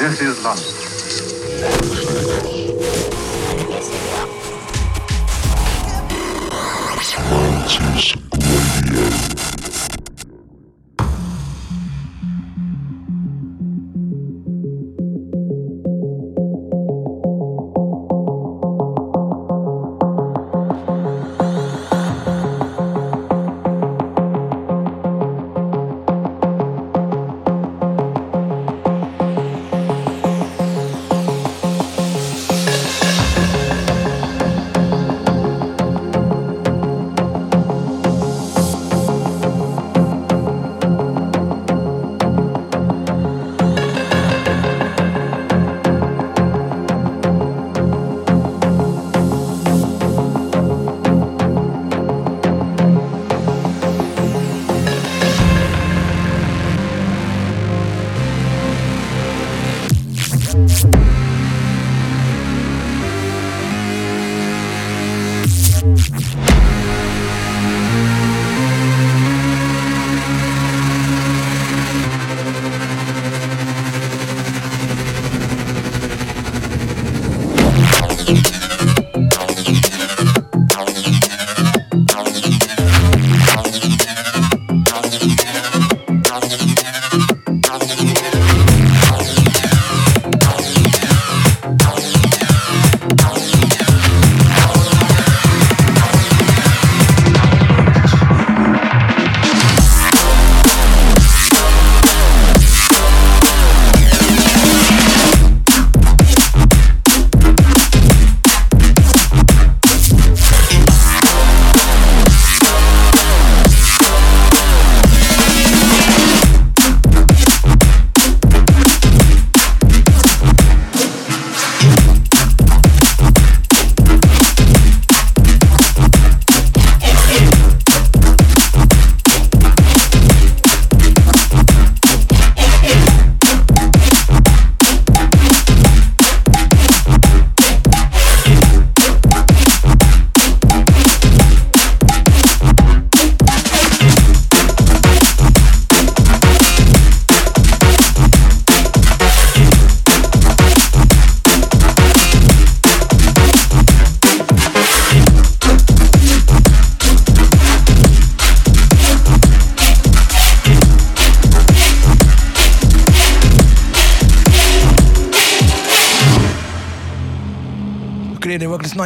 This is London.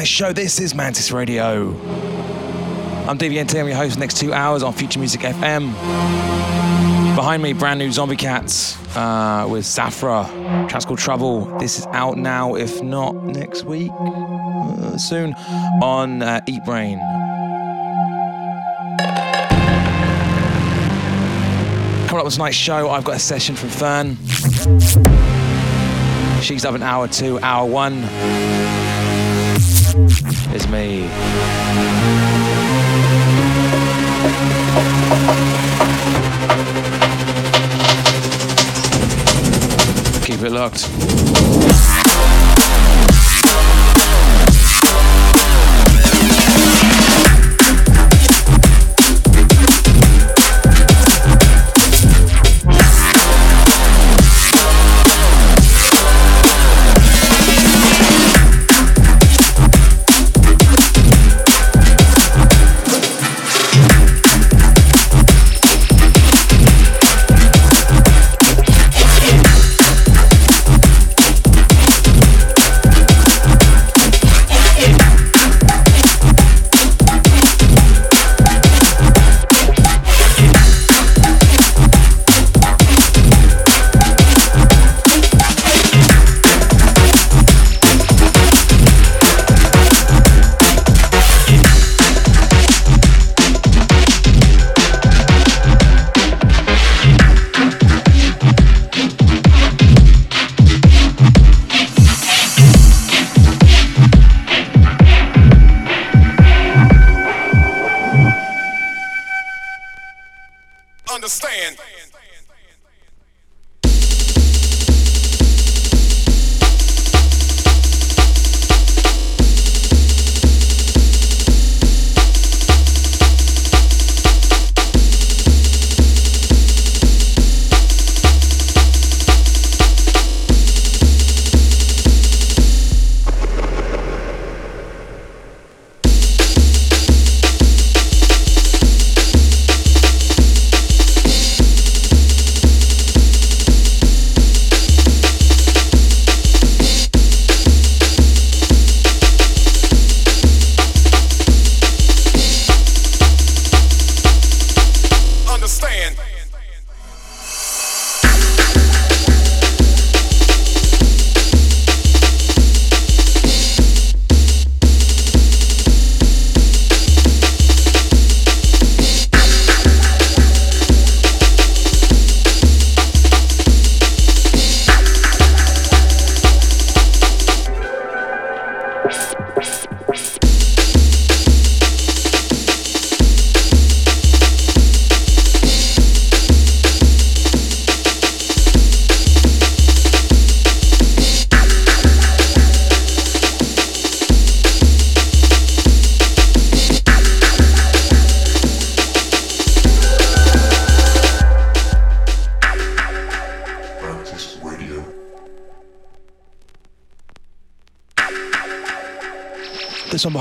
Show. This is Mantis Radio. I'm DVNT, I'm your host next two hours on Future Music FM. Behind me, brand new Zombie Cats uh, with Safra. Track's called Trouble. This is out now, if not next week, uh, soon, on uh, Eat Brain. Coming up with tonight's show, I've got a session from feryne. She's up an hour two, hour one is me. Keep it locked.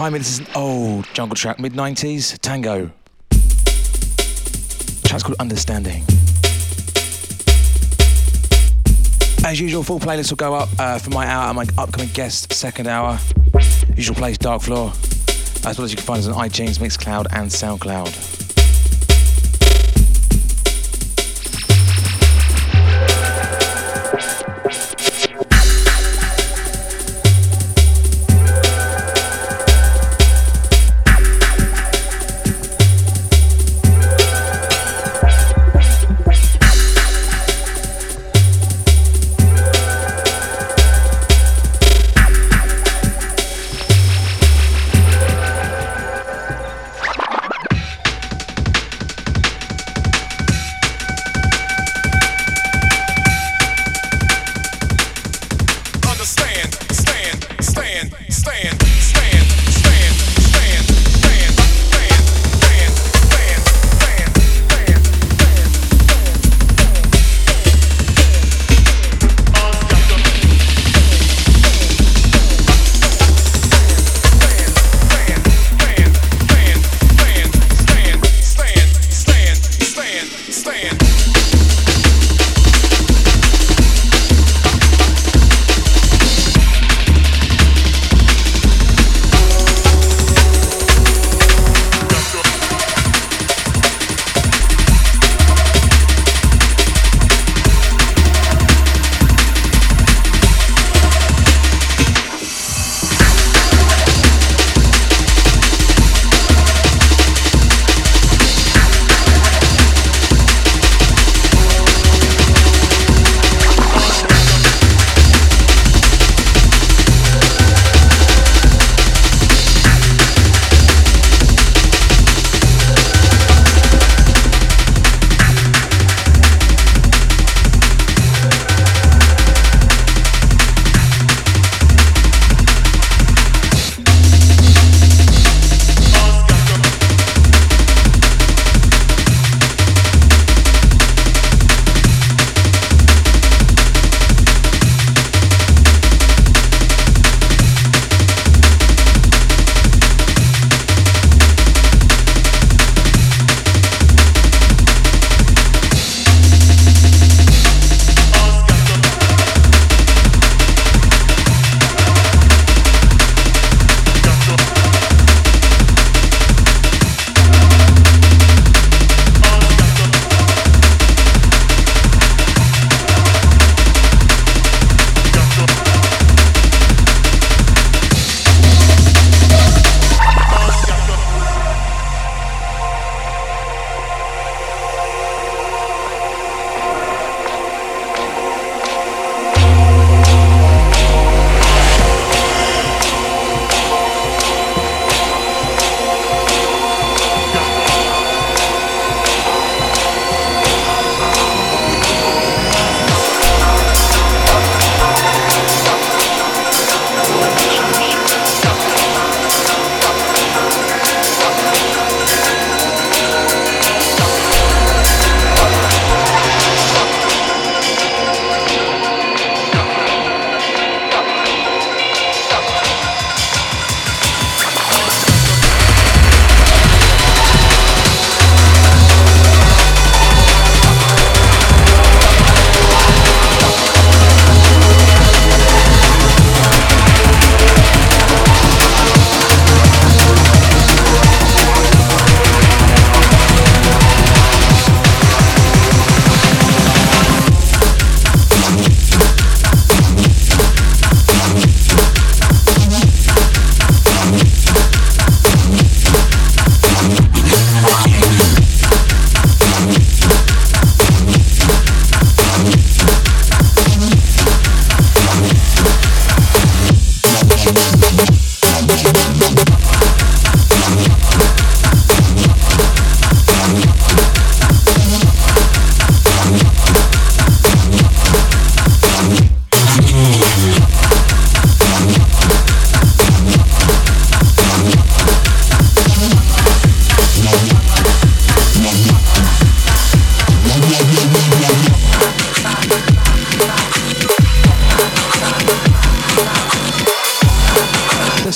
Behind me, this is an old jungle track, mid 90s, Tango. track's called Understanding. As usual, full playlist will go up uh, for my hour and my upcoming guest second hour. Usual place, Dark Floor, as well as you can find us on iTunes, Mixcloud, and SoundCloud.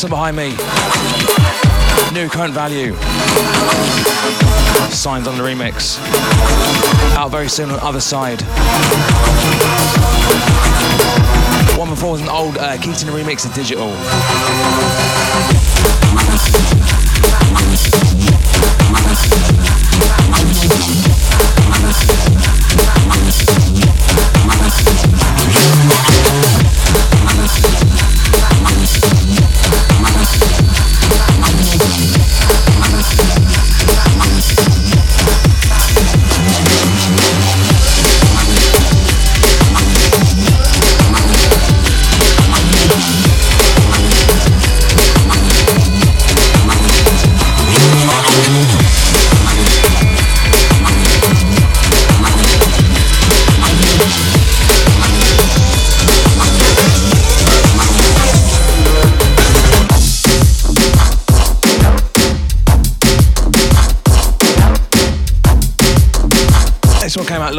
One behind me. New current value. Signs on the remix. Out very soon on the other side. One before was an old uh, Keaton remix of digital.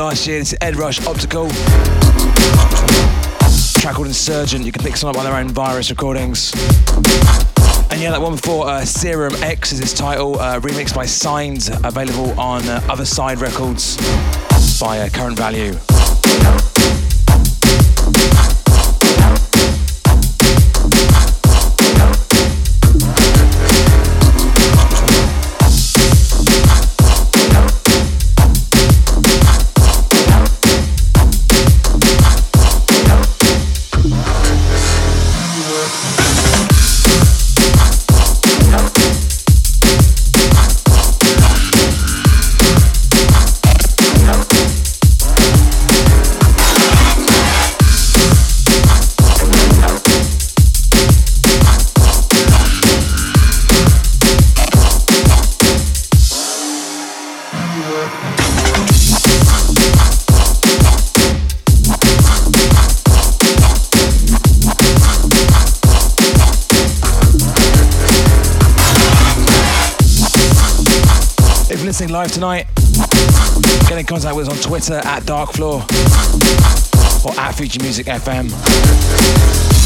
Last year. This is Ed Rush Optical. track called Insurgent. You can pick some up on their own Virus recordings. And yeah, that one before, uh, Serum X is its title, uh, remixed by Signs, available on uh, Other Side Records by uh, Current Value. Contact with us on Twitter at Darkfloor or at Future Music FM.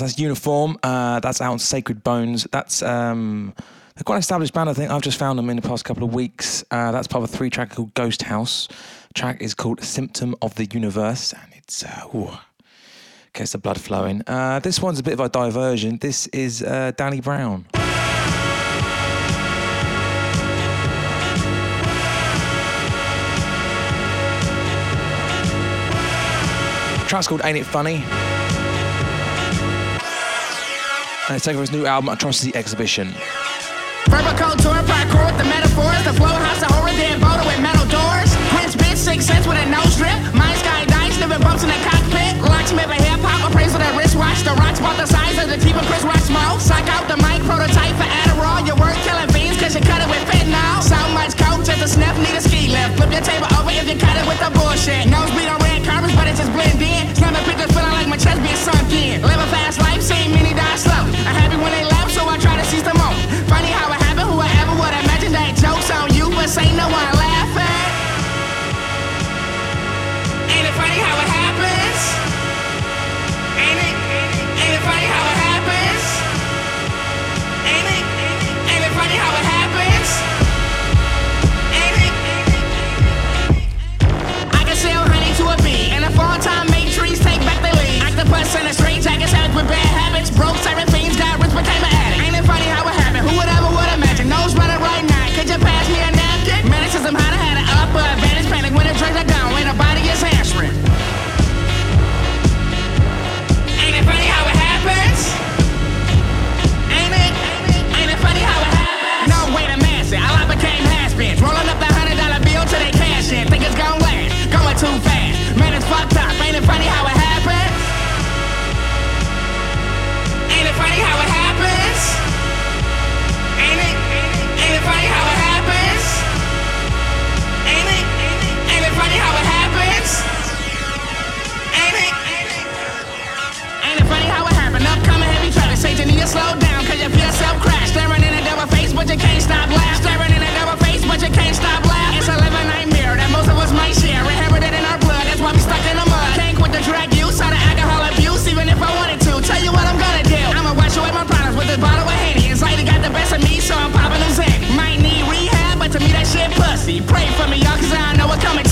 That's Uniform. Uh, that's out on Sacred Bones. That's um, they're quite an established band. I think I've just found them in the past couple of weeks. Uh, that's part of a three track called Ghost House. track is called Symptom of the Universe, and it's uh, ooh, gets the blood flowing. Uh, this one's a bit of a diversion. This is uh, Danny Brown. track's called Ain't It Funny? And it's taken from his new album, Atrocity Exhibition. Verbal the metaphors, the flow house, horror, with metal doors. Bitch, six cents with a sky dice, living bumps in the cockpit. Locksmith, a hip hop, wristwatch. The rocks about the size of the team of Chris out the mic, prototype for Adderall. Your killing cause you cut it with fentanyl. So much coke, just a sniff, need a ski lift. Flip your table over if you cut it with the bullshit. Nose bleed on red carpets, but it just blend in. Snapping pictures, feeling like my chest being sunk in. Live a fast life, seeing many die slow. I'm happy when they and make trees take back the lead. Octopus in a straight jacket, with bad habits, broke siren fiends, got rich, became an funny how it happens? Ain't it funny how it happens? Ain't it? Ain't it funny how it happens? Ain't it? Ain't it funny how it happens? Ain't it? Ain't it funny how it? Upcoming heavy traffic, say slow down, cause you feel self crash. Staring in a double face, but you can't stop laugh. Pussy. Pray for me, y'all, cause I know what coming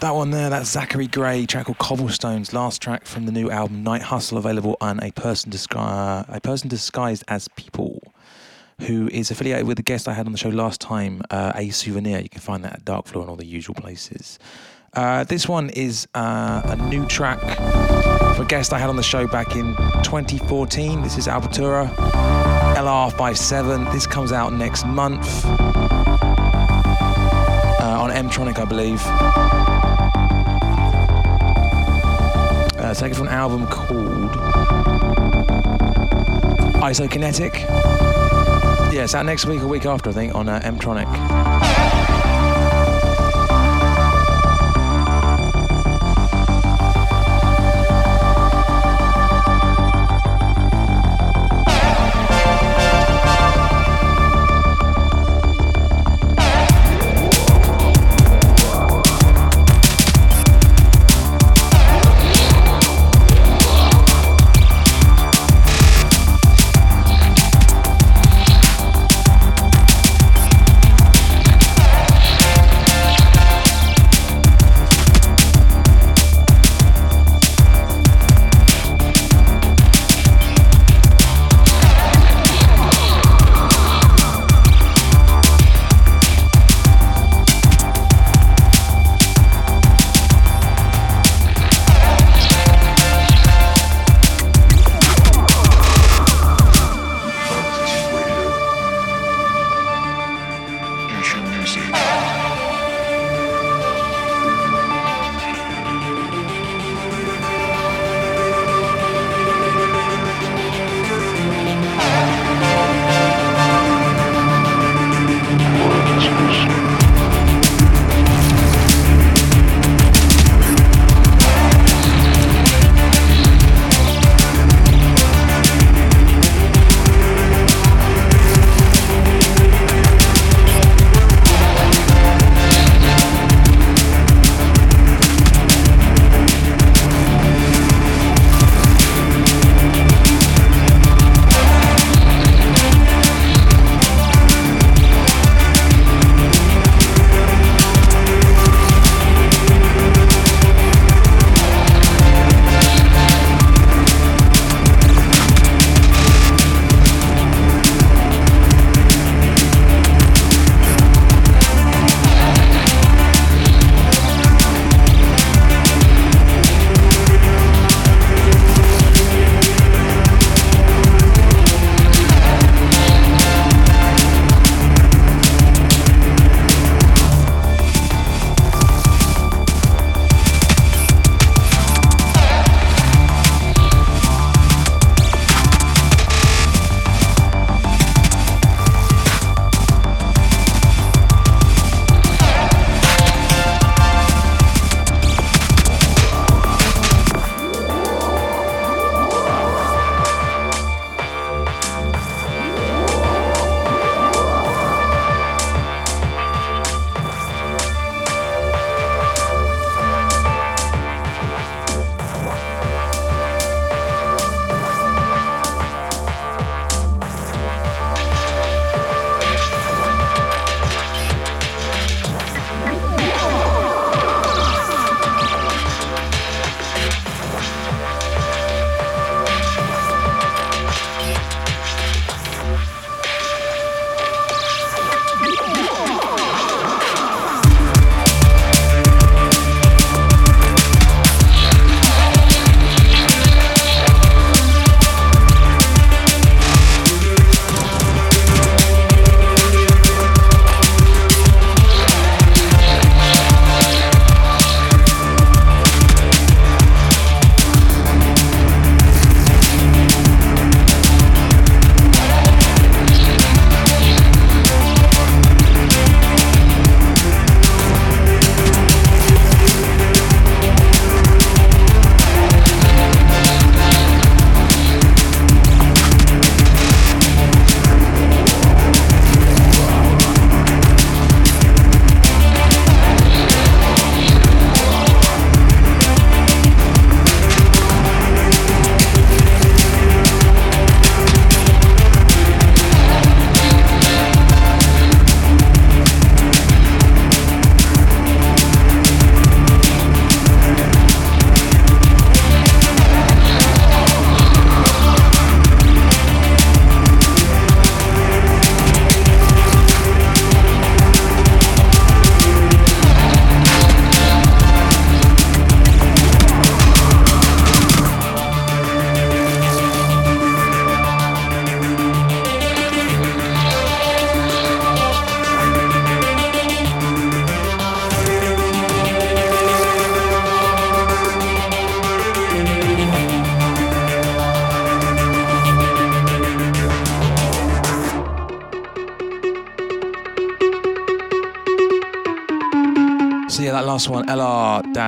That one there, that's Zachary Gray, track called Cobblestones, last track from the new album Night Hustle, available on a person, disgu- a person disguised as people, who is affiliated with the guest I had on the show last time, uh, A Souvenir. You can find that at Dark Floor and all the usual places. Uh, this one is uh, a new track for a guest I had on the show back in 2014. This is Alpturer LR57. This comes out next month uh, on Mtronic, I believe. Uh, taken from an album called Isokinetic. Yeah, it's out next week or week after, I think, on uh, Mtronic.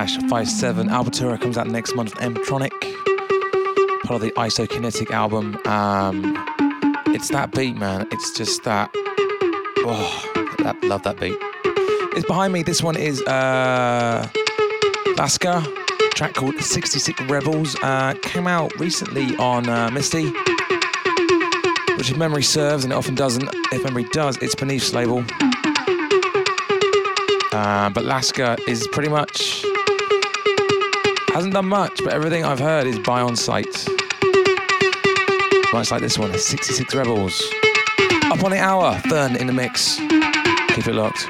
LR-57 Alpturer comes out next month from M-Tronic. Part of the Isokinetic album. Um, it's that beat, man. It's just that. Oh, that, love that beat. It's behind me. This one is uh, track called 66 Rebels. Uh, came out recently on uh, Misty, which if memory serves, and it often doesn't, if memory does, it's beneath label. Uh, but Laksa is pretty much hasn't done much, but everything I've heard is buy on site. Much like this one, 66 Rebels. Up on the hour, feryne in the mix. Keep it locked.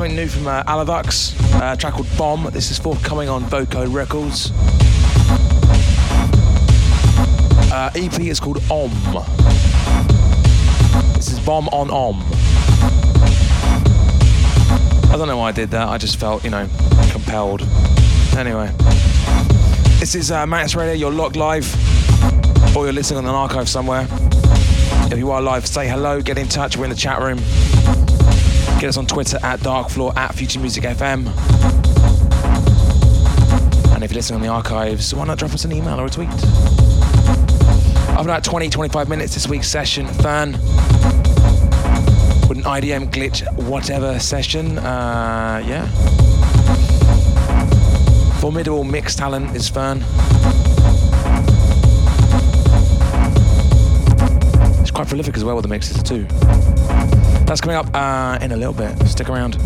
Something new from uh, Alavux, uh, a track called Bomb. This is forthcoming on Voco Records. Uh, EP is called Om. This is Bomb on Om. I don't know why I did that. I just felt, you know, compelled. Anyway, this is uh, Mantis Radio. You're locked live, or you're listening on an archive somewhere. If you are live, say hello, get in touch. We're in the chat room. Get us on Twitter at Darkfloor, at Future Music FM. And if you're listening on the archives, why not drop us an email or a tweet? After about 20, 25 minutes this week's session, feryne with an IDM glitch, whatever session. Uh, yeah. Formidable mix talent is feryne. It's quite prolific as well with the mixes too. That's coming up uh, in a little bit. Stick around.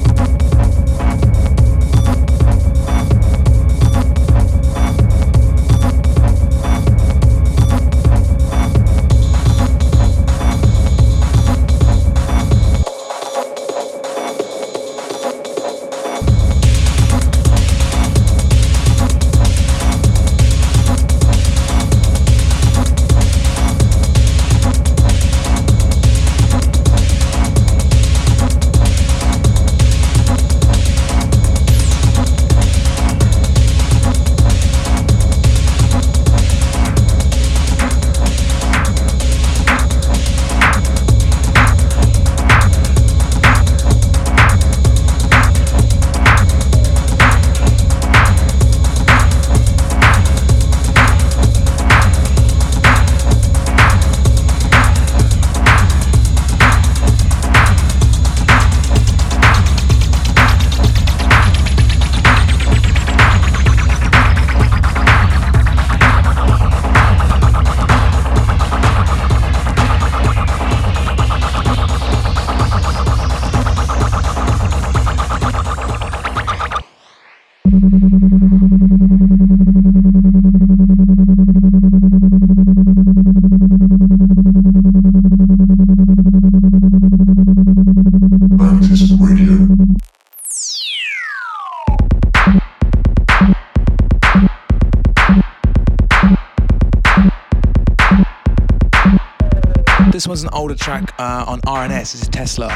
This is Tesla.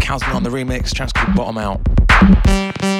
Counting on the remix. Track's called Bottom Out.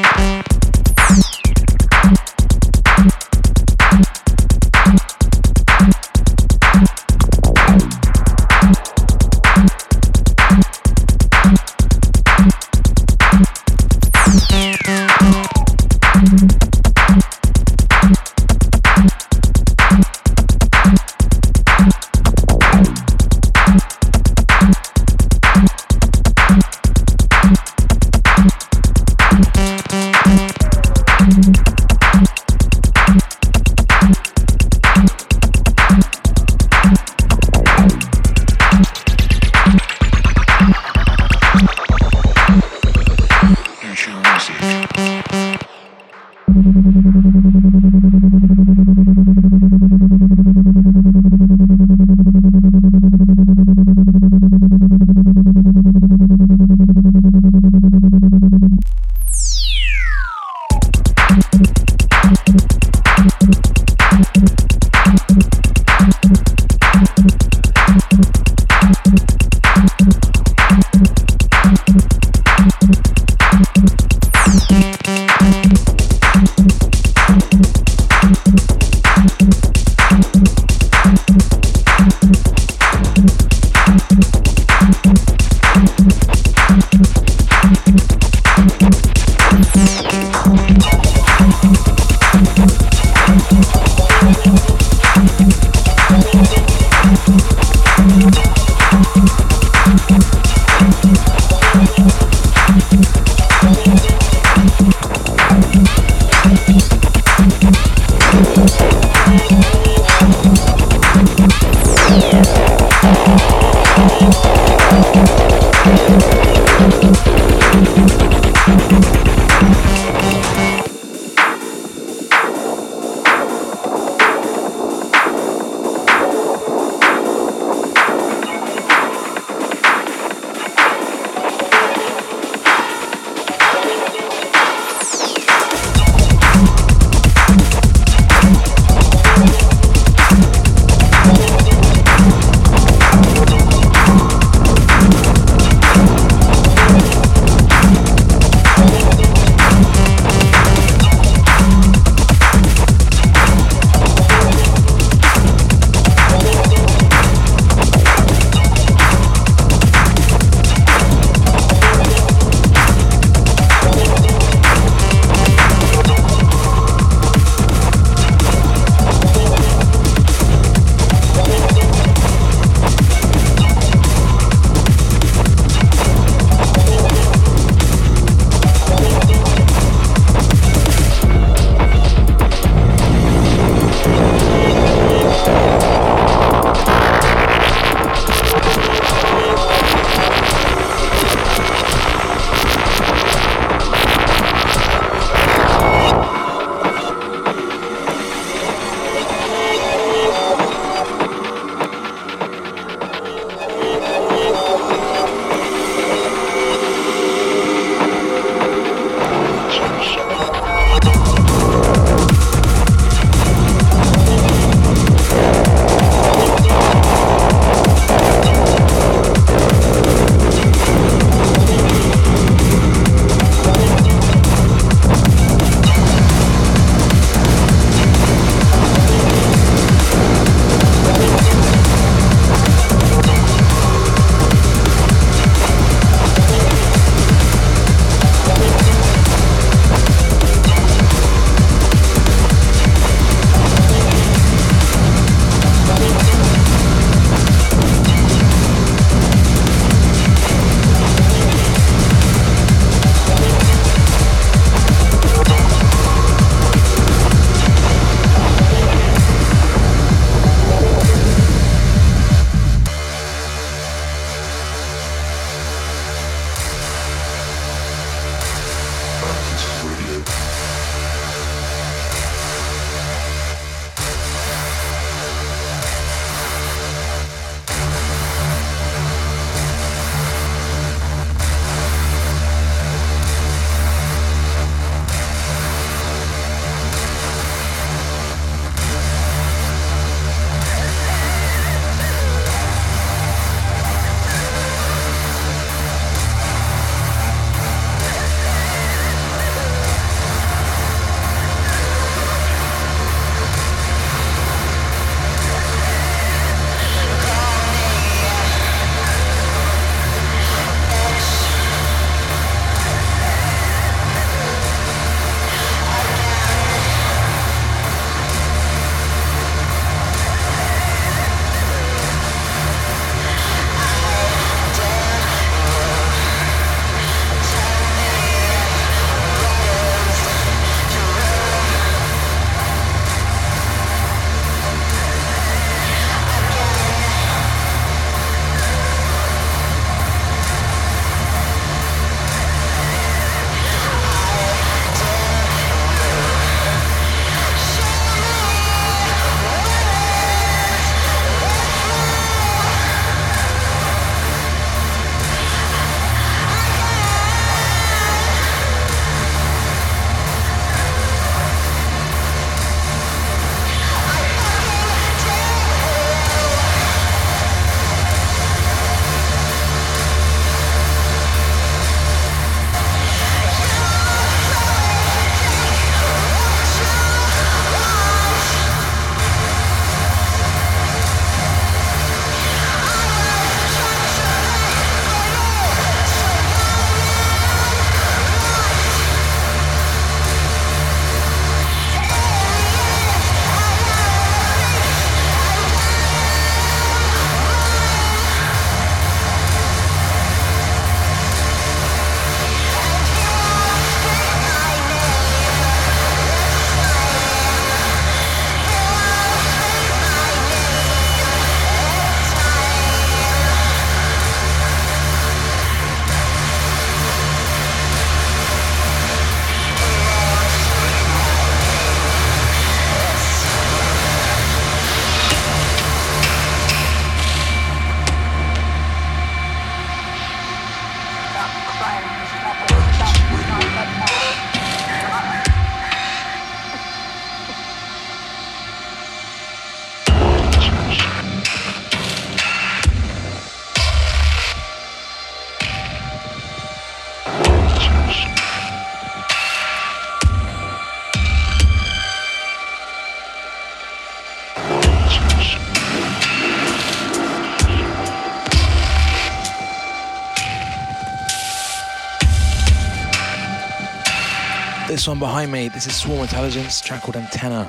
This one behind me, this is Swarm Intelligence, track called Antenna.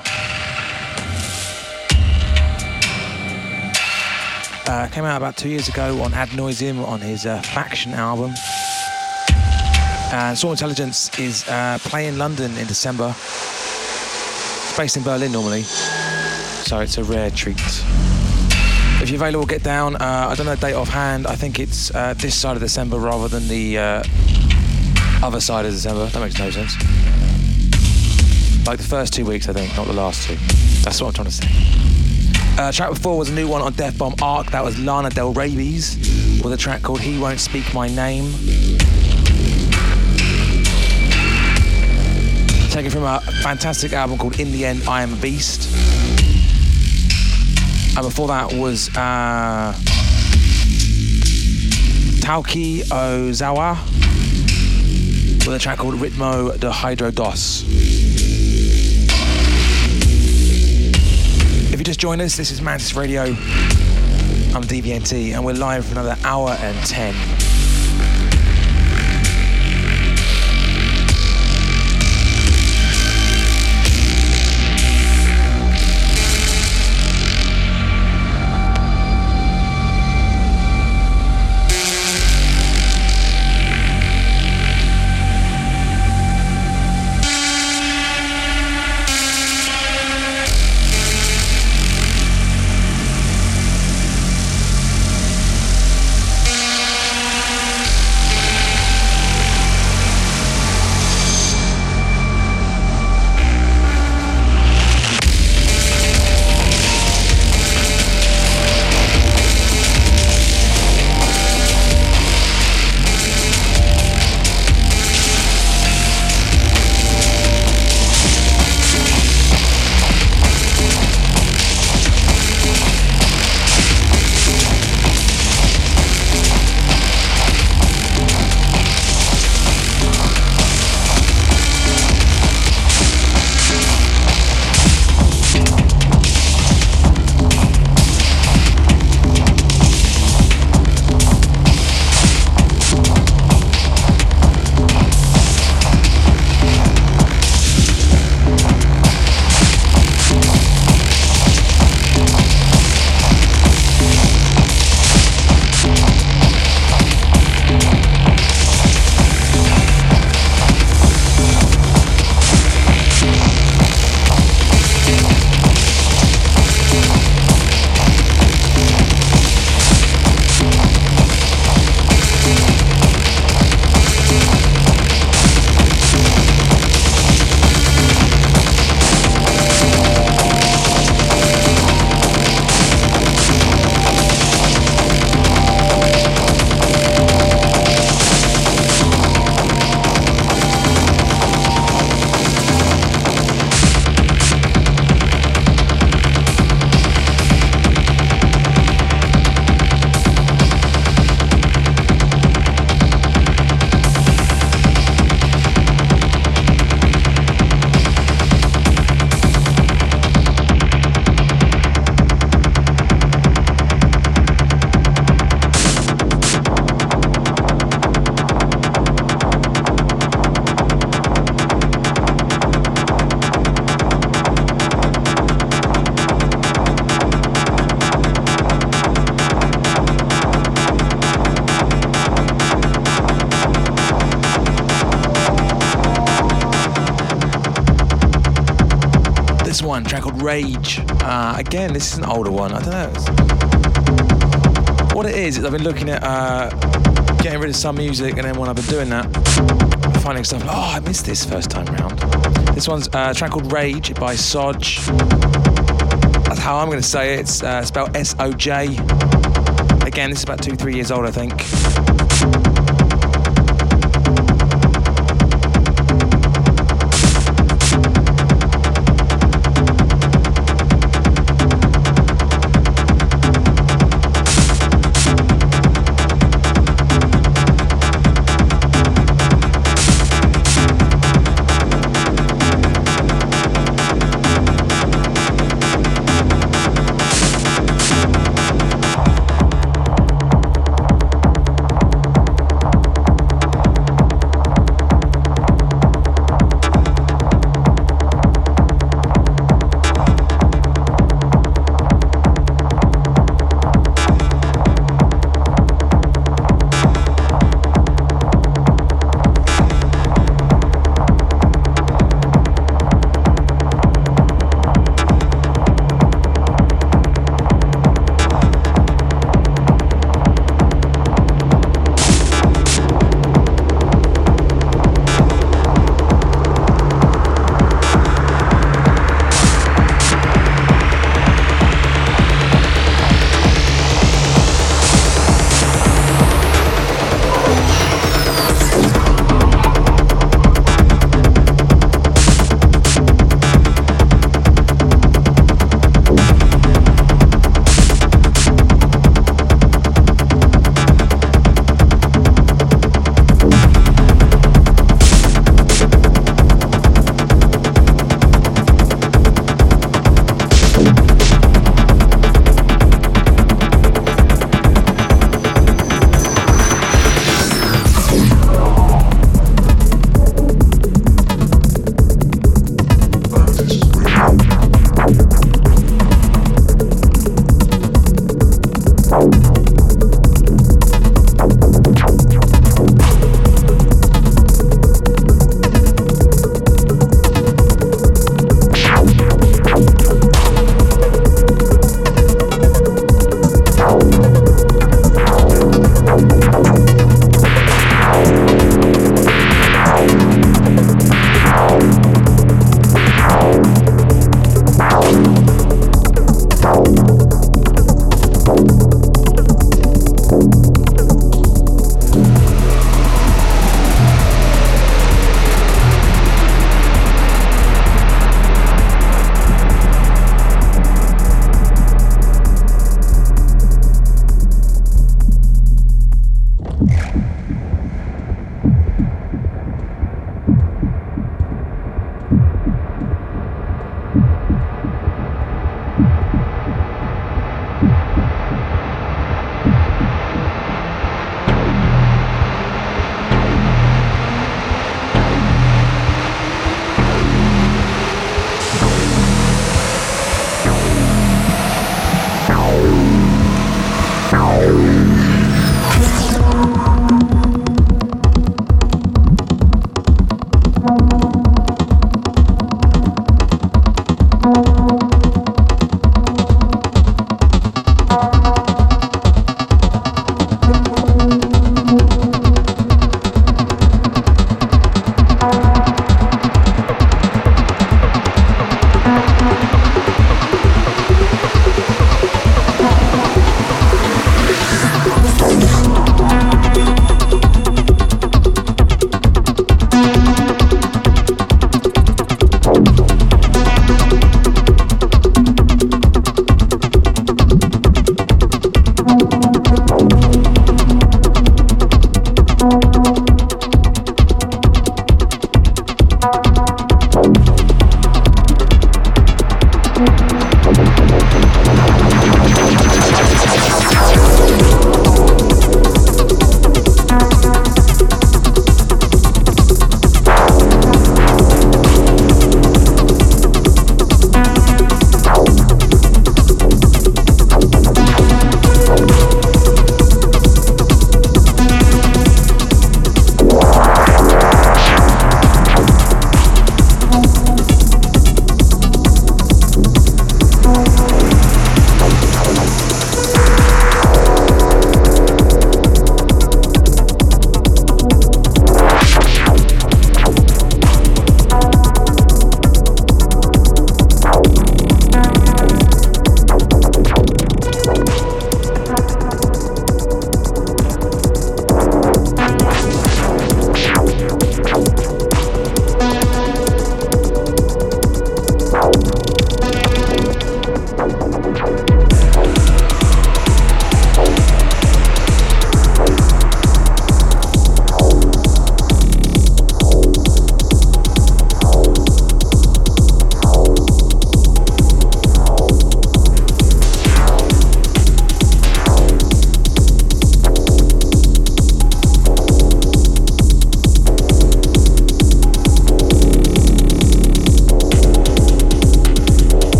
Uh, came out about two years ago on Ad Noiseam on his uh, Faction album. And Swarm Intelligence is uh, playing London in December. It's based in Berlin normally, so it's a rare treat. If you're available, get down. Uh, I don't know the date offhand. I think it's uh, this side of December rather than the uh, other side of December. That makes no sense. Like the first two weeks, I think, not the last two. That's what I'm trying to say. Uh, track before was a new one on Deathbomb Arc. That was Lana Del Rabies with a track called He Won't Speak My Name. Taken from a fantastic album called In the End, I Am a Beast. And before that was uh, Taoki Ozawa with a track called Ritmo de Hydro Dos. You just joined us, this is Mantis Radio. I'm DVNT, and we're live for another hour and 10. Rage. Uh, again, this is an older one. I don't know. What it is, is I've been looking at uh, getting rid of some music, and then when I've been doing that, finding stuff. Oh, I missed this first time round. This one's uh, a track called Rage by Soj. That's how I'm going to say it. It's uh, spelled S O J. Again, this is about two, three years old, I think.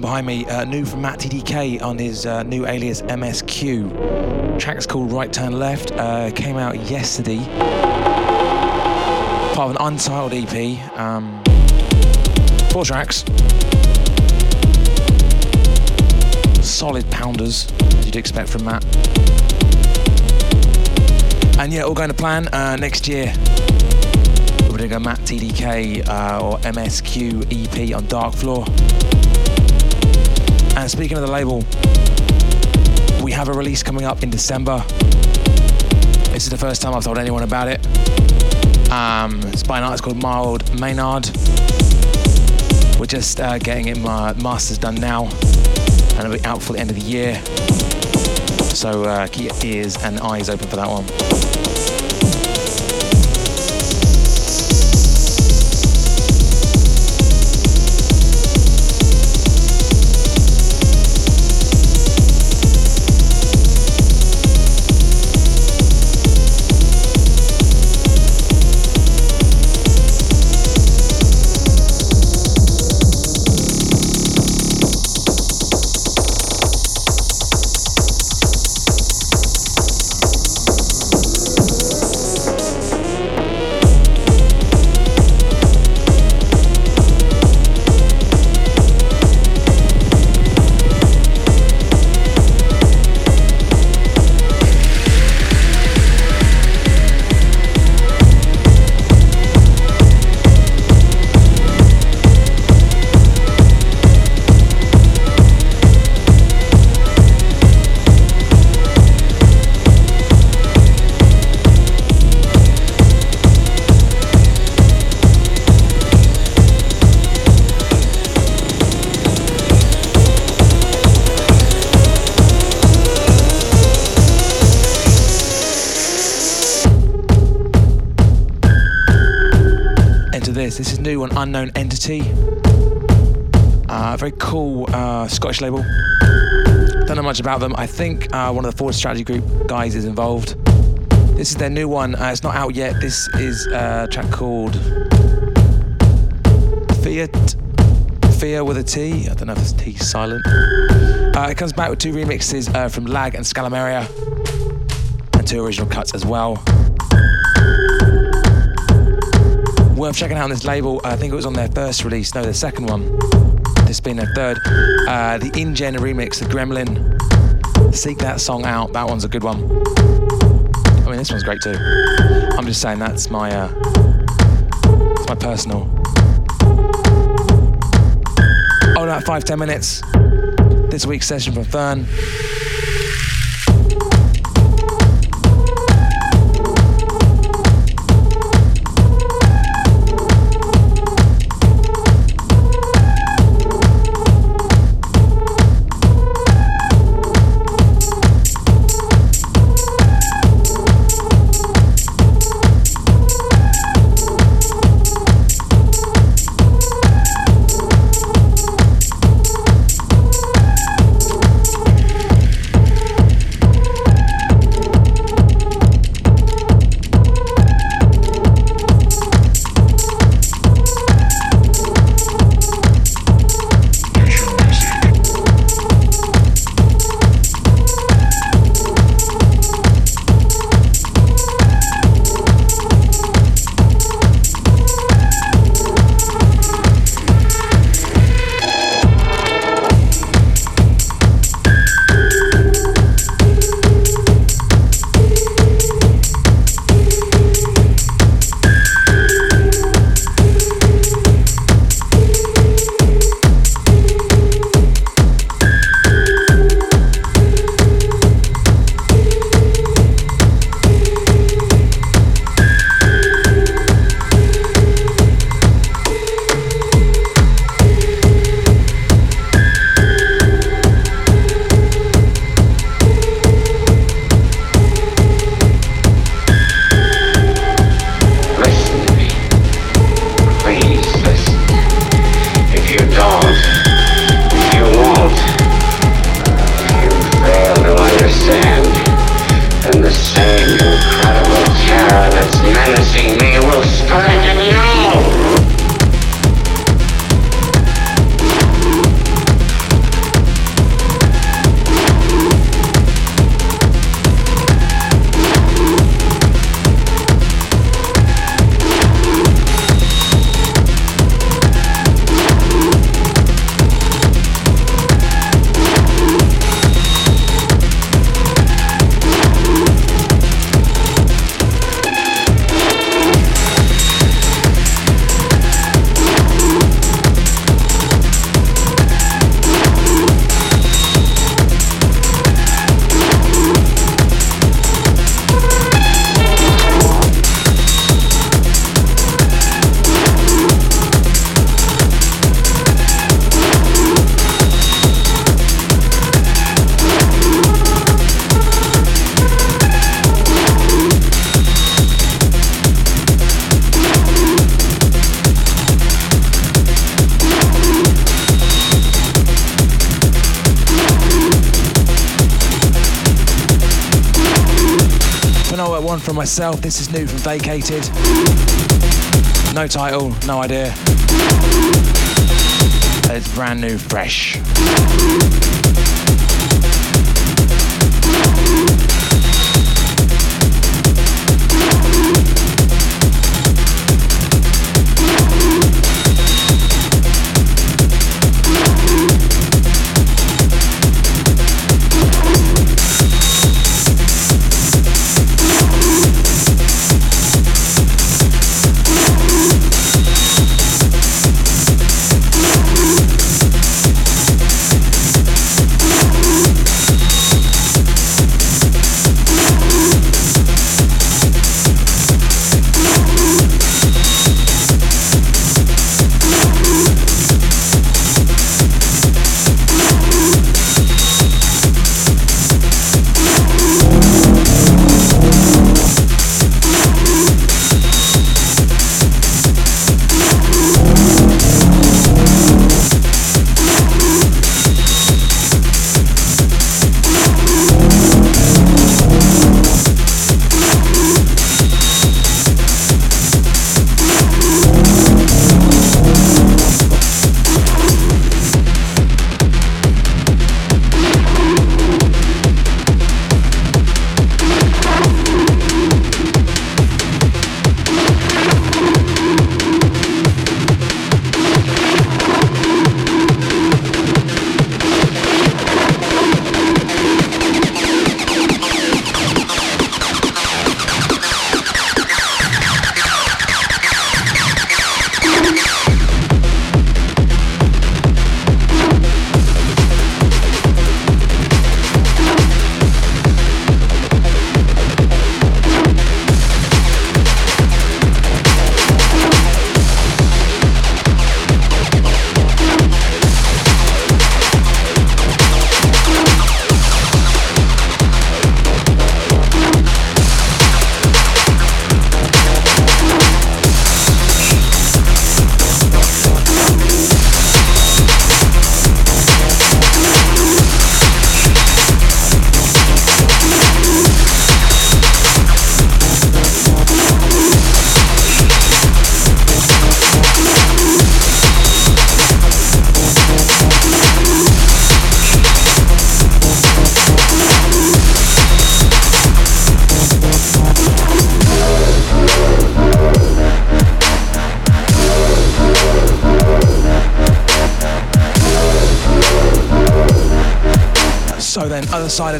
Behind me, uh, new from Matt TDK on his uh, new alias MSQ. Track is called Right Turn Left. Uh, came out yesterday. Part of an untitled EP. Um, four tracks. Solid pounders, as you'd expect from Matt. And yeah, all going to plan. Uh, next year, we're going to go Matt TDK uh, or MSQ EP on Darkfloor. And speaking of the label, we have a release coming up in December. This is the first time I've told anyone about it. Um, it's by an artist called Mild Maynard. We're just uh, getting it my masters done now, and it'll be out for the end of the year. So uh, keep your ears and eyes open for that one. Unknown Entity. Uh, very cool uh, Scottish label. Don't know much about them. I think uh, one of the Forward Strategy Group guys is involved. This is their new one. Uh, it's not out yet. This is a track called Fiat. Fear with a T. I don't know if it's T silent. Uh, it comes back with two remixes uh, from Lag and Scalameriya, and two original cuts as well. Worth checking out on this label. I think it was on their first release, no, their second one. This being their third. Uh, the InGen remix, the Gremlin. Seek that song out. That one's a good one. I mean, this one's great too. I'm just saying that's my uh, it's my personal. Oh, no, five ten minutes. This week's session from feryne. Myself. This is new from Vacated. No title, no idea. It's brand new, fresh.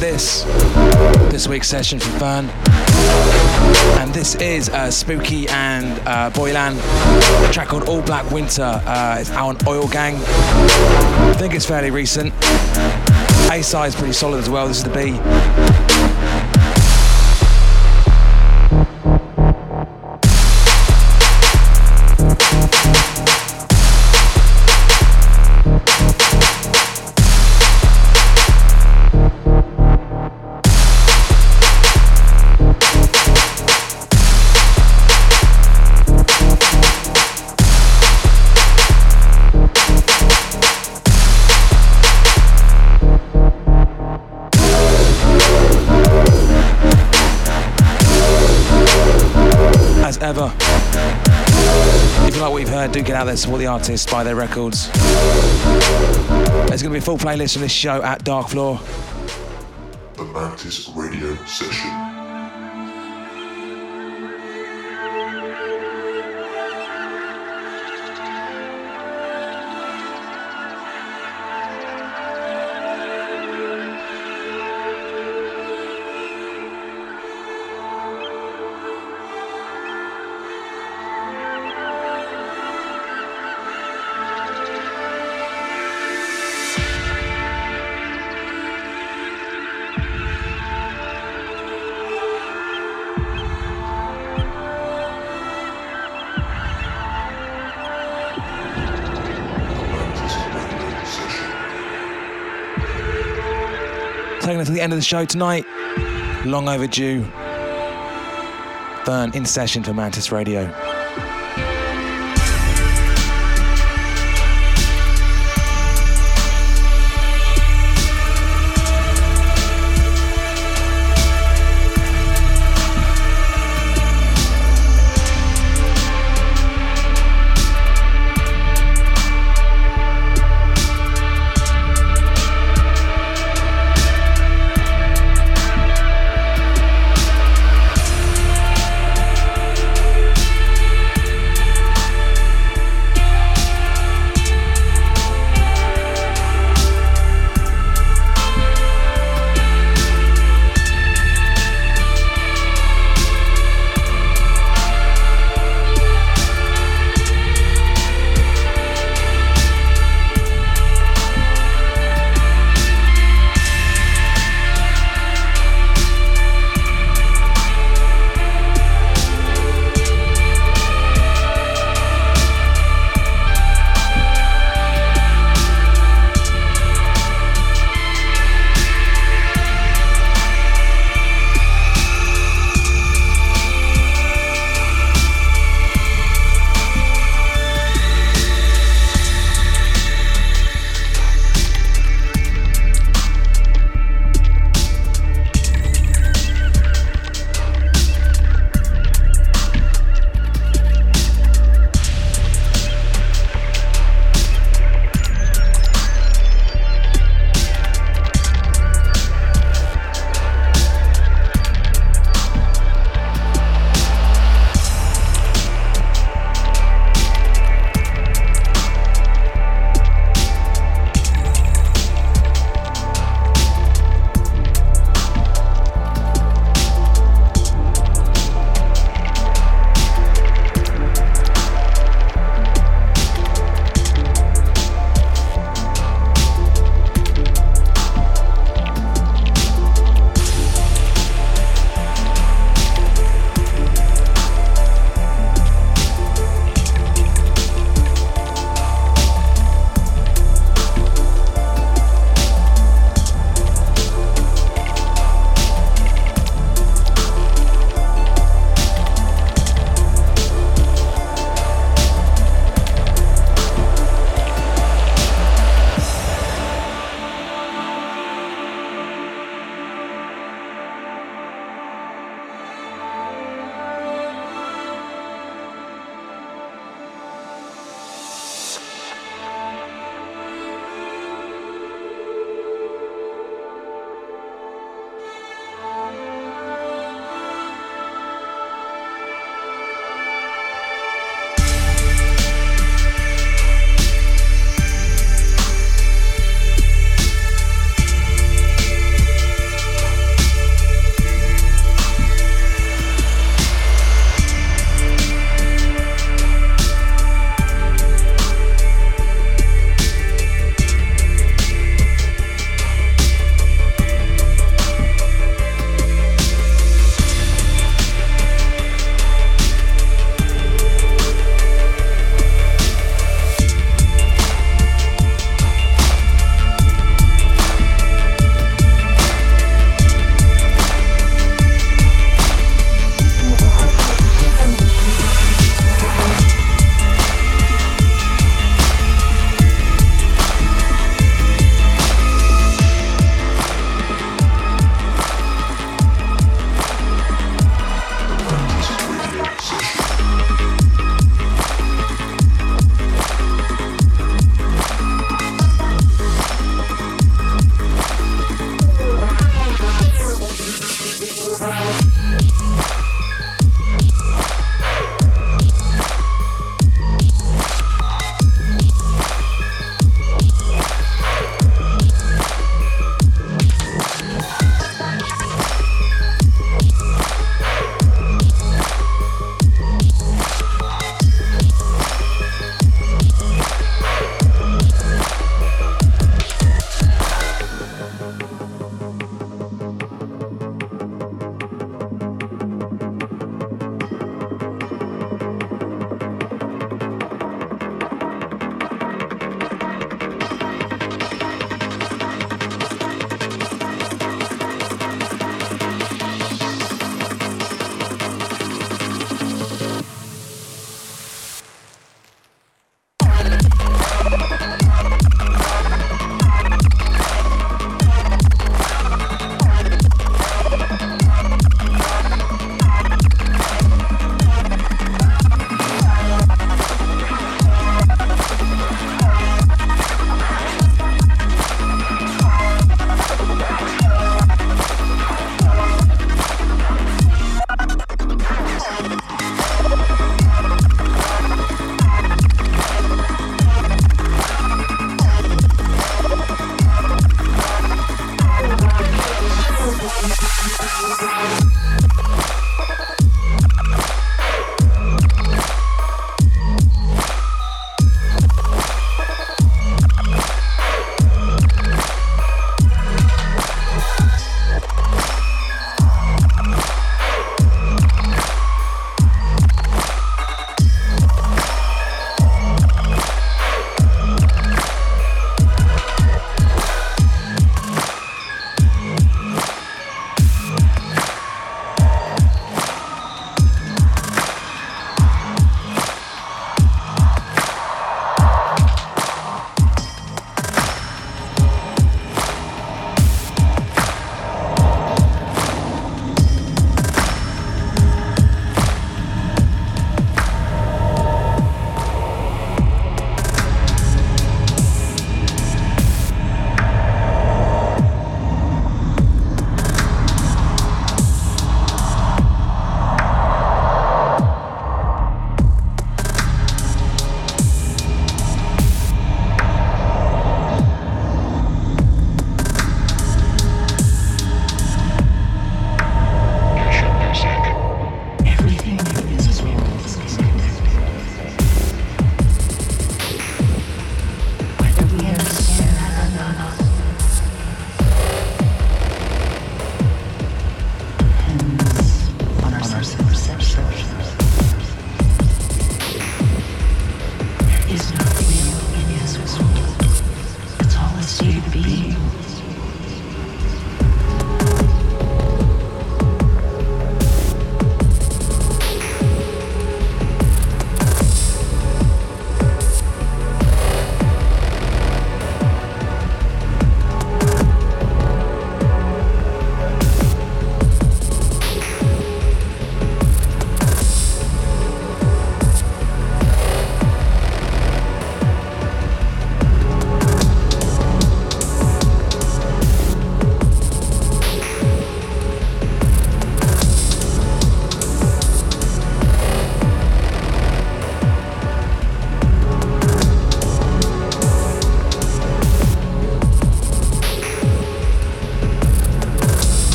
This. This week's session from feryne. And this is uh, Spooky and uh, Boylan. A track called All Black Winter. Uh, it's out on Oil Gang. I think it's fairly recent. A side is pretty solid as well. This is the B. get out there, support the artists, buy their records. There's going to be a full playlist from this show at Darkfloor. The Mantis Radio Session. End of the show tonight. Long overdue. feryne in session for Mantis Radio.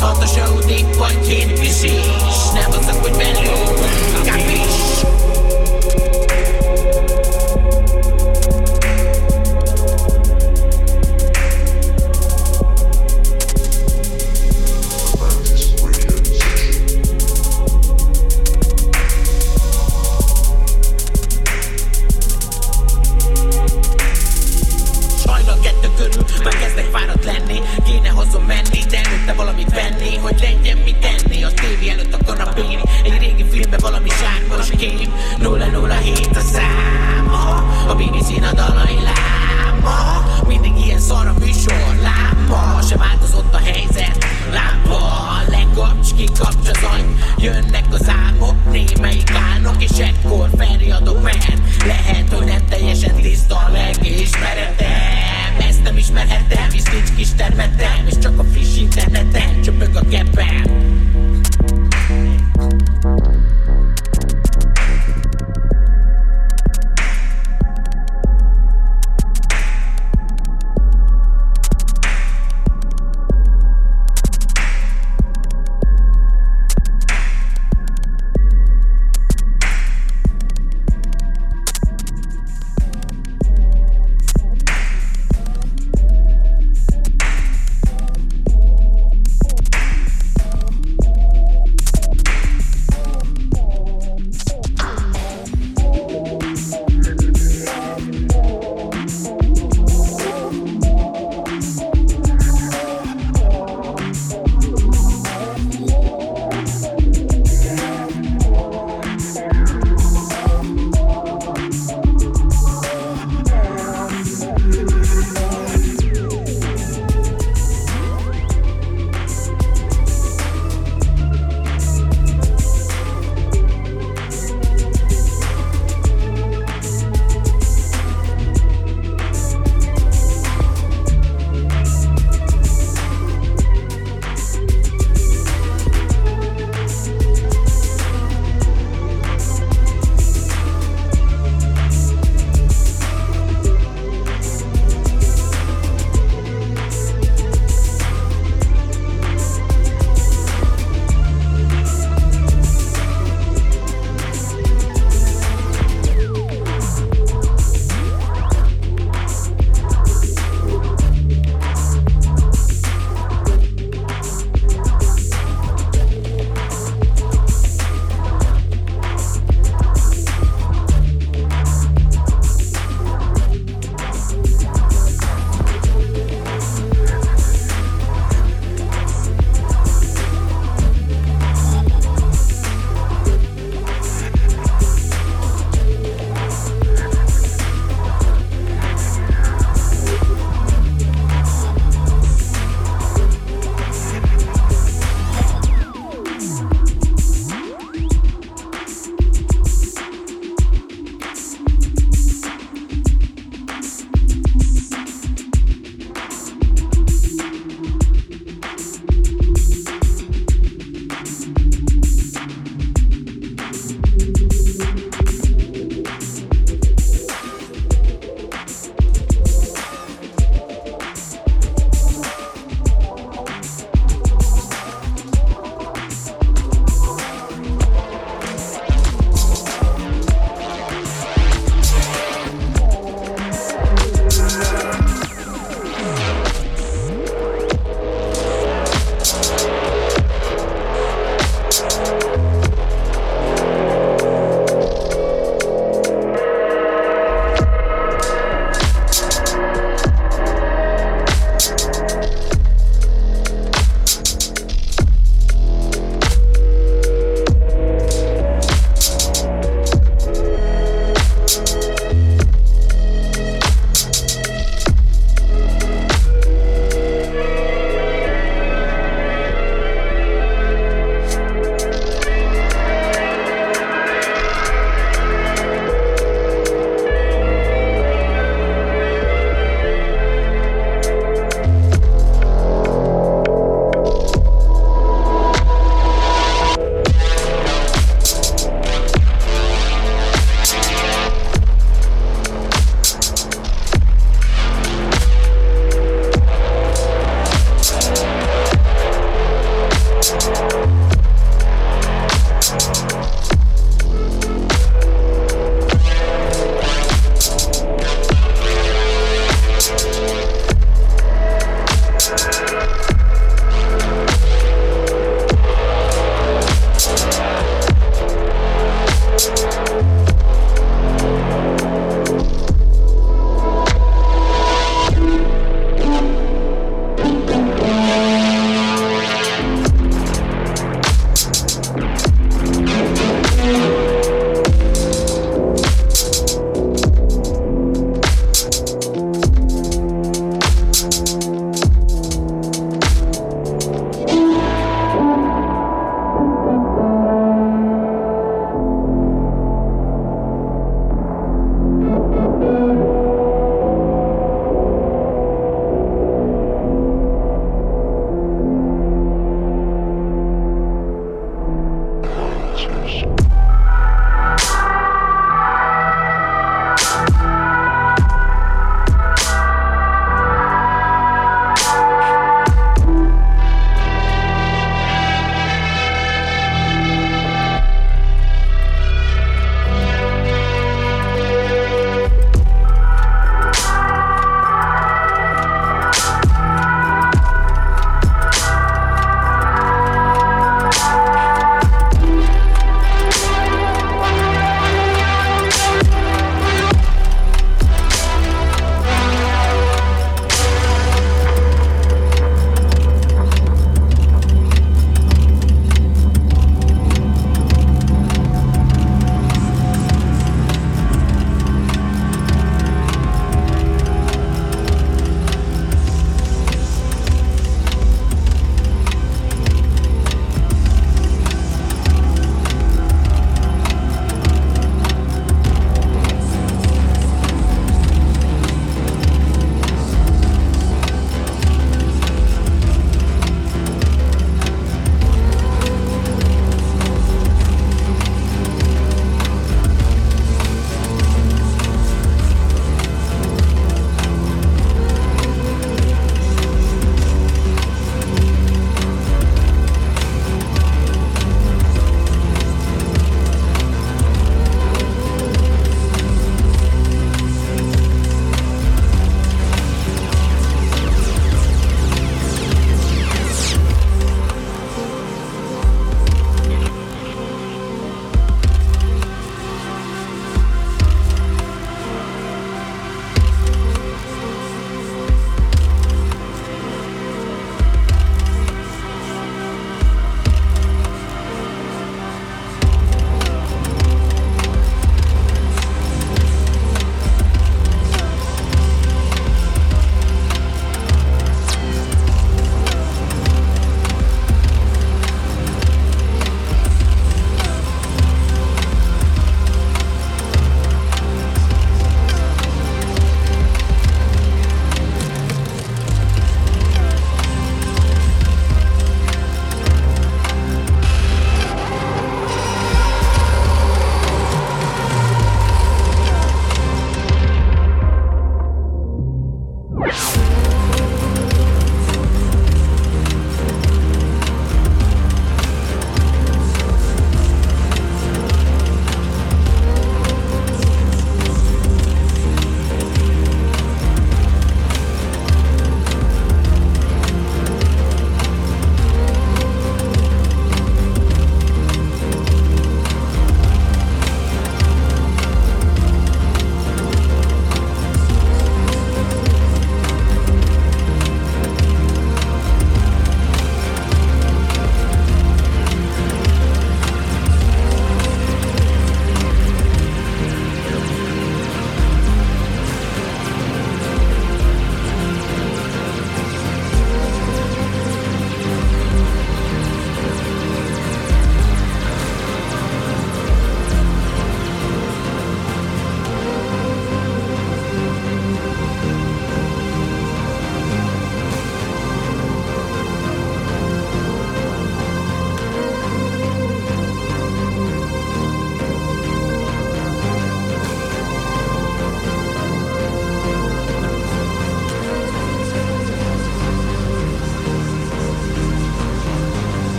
Hatar kör och dipp och see. kid precis Snabbast att bli vänlig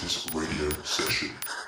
Mantis Radio Session.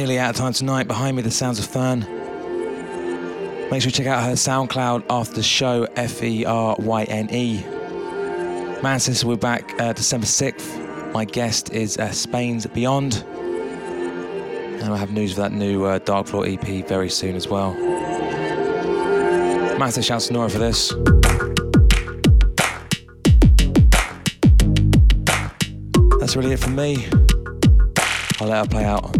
Nearly out of time tonight. Behind me, the sounds of feryne. Make sure you check out her SoundCloud after the show, F E R Y N E. Man Manchester, we're back uh, December 6th. My guest is uh, Spain's Beyond. And I'll have news of that new uh, Darkfloor EP very soon as well. Massive shout to Nora for this. That's really it from me. I'll let her play out.